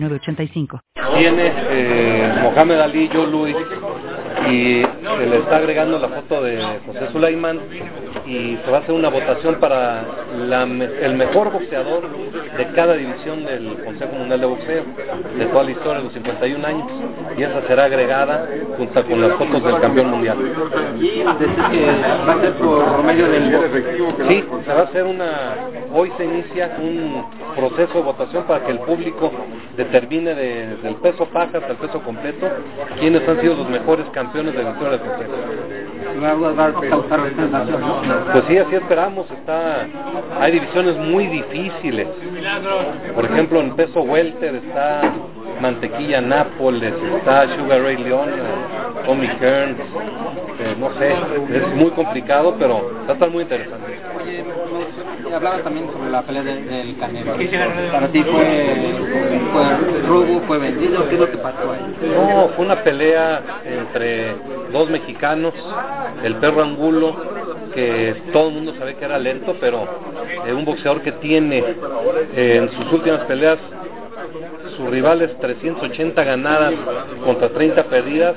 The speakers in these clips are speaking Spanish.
9069 Tiene eh, Mohamed Ali, Joe Louis y se le está agregando la foto de José Sulaiman y se va a hacer una votación para el mejor boxeador de cada división del Consejo Mundial de Boxeo de toda la historia de los 51 años y esa será agregada junto con las fotos del campeón mundial. va a ser por medio del Sí, se va a hacer una hoy se inicia un proceso de votación para que el público determine de, del peso paja hasta el peso completo quiénes han sido los mejores campeones de la historia del boxeo. Pues sí, así esperamos. Está, hay divisiones muy difíciles. Por ejemplo, en peso welter está Mantequilla Nápoles, está Sugar Ray León, Tommy Kearns, eh, no sé, es muy complicado, pero va a estar muy interesante. Oye, hablaba también sobre la pelea del Canelo. Para ti fue, fue robo, fue vendido, ¿qué es lo que pasó ahí? No, fue una pelea entre dos mexicanos, el perro Angulo, que todo el mundo sabe que era lento, pero eh, un boxeador que tiene eh, en sus últimas peleas sus rivales 380 ganadas contra 30 perdidas.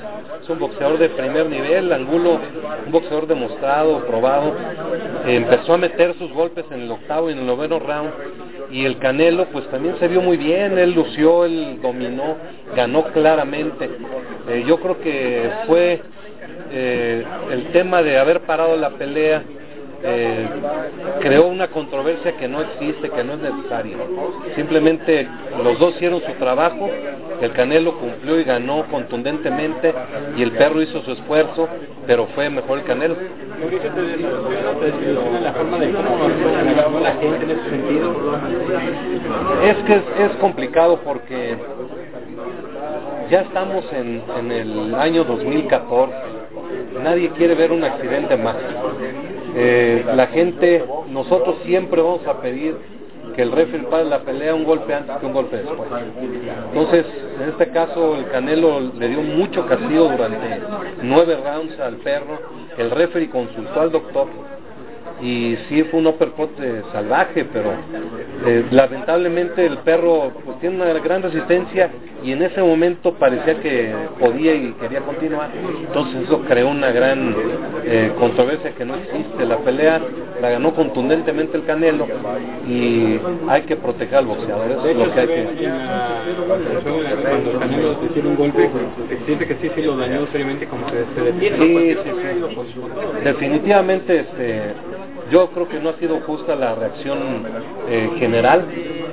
Es un boxeador de primer nivel, Angulo, un boxeador demostrado, probado. empezó a meter sus golpes en el octavo y en el noveno round. Y el Canelo, pues también se vio muy bien, él lució, él dominó, ganó claramente. Eh, yo creo que fue eh, el tema de haber parado la pelea eh, creó una controversia que no existe, que no es necesaria. Simplemente los dos hicieron su trabajo, el Canelo cumplió y ganó contundentemente y el perro hizo su esfuerzo, pero fue mejor el Canelo. Es que es, complicado porque ya estamos en, en el año 2014, nadie quiere ver un accidente más eh, la gente, nosotros siempre vamos a pedir que el referee pare la pelea un golpe antes que un golpe después. Entonces, en este caso, el Canelo le dio mucho castigo durante nueve rounds al perro. El referee consultó al doctor y sí fue un uppercut salvaje, pero eh, lamentablemente el perro pues, tiene una gran resistencia y en ese momento parecía que podía y quería continuar, entonces eso creó una gran eh, controversia que no existe. La pelea la ganó contundentemente el Canelo y hay que proteger al boxeador, eso es lo que hay que... Cuando el Canelo un golpe, siente que lo dañó seriamente como se. Definitivamente este yo creo que no ha sido justa la reacción eh, general,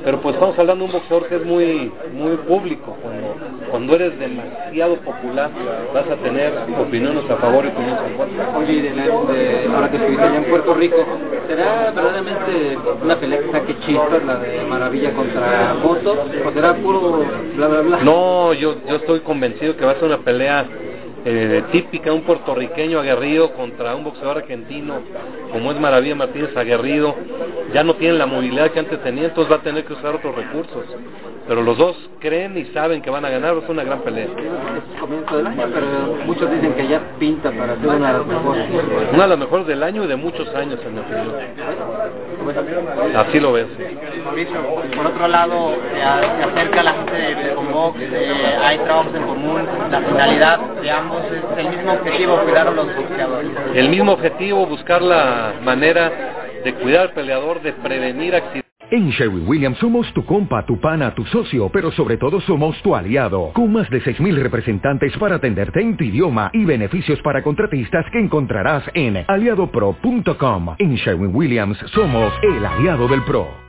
pero pues estamos hablando de un boxeador que es muy muy público. Cuando, cuando eres demasiado popular vas a tener opiniones a favor y opiniones en contra. Oye, de, de, ahora que estuviste allá en Puerto Rico, ¿será verdaderamente una pelea que saque chispas, la de Maravilla contra Boto, o será puro bla bla bla? No, yo, yo estoy convencido que va a ser una pelea eh, típica, un puertorriqueño aguerrido contra un boxeador argentino como es Maravilla Martínez aguerrido, ya no tienen la movilidad que antes tenía, entonces va a tener que usar otros recursos. Pero los dos creen y saben que van a ganar, es una gran pelea. Es comienzo del año, pero muchos dicen que ya pinta para ser una de las mejores. Una de las mejores del año y de muchos años, en mi opinión. Así lo ves. Por otro lado, se, acerca la gente de Convox, eh, hay trabajos en común, la finalidad de ambos es el mismo objetivo, cuidar a los boxeadores. El mismo objetivo, buscar la manera de cuidar al peleador, de prevenir accidentes. En Sherwin Williams somos tu compa, tu pana, tu socio, pero sobre todo somos tu aliado, con más de 6.000 representantes para atenderte en tu idioma y beneficios para contratistas que encontrarás en aliadopro.com. En Sherwin Williams somos el aliado del PRO.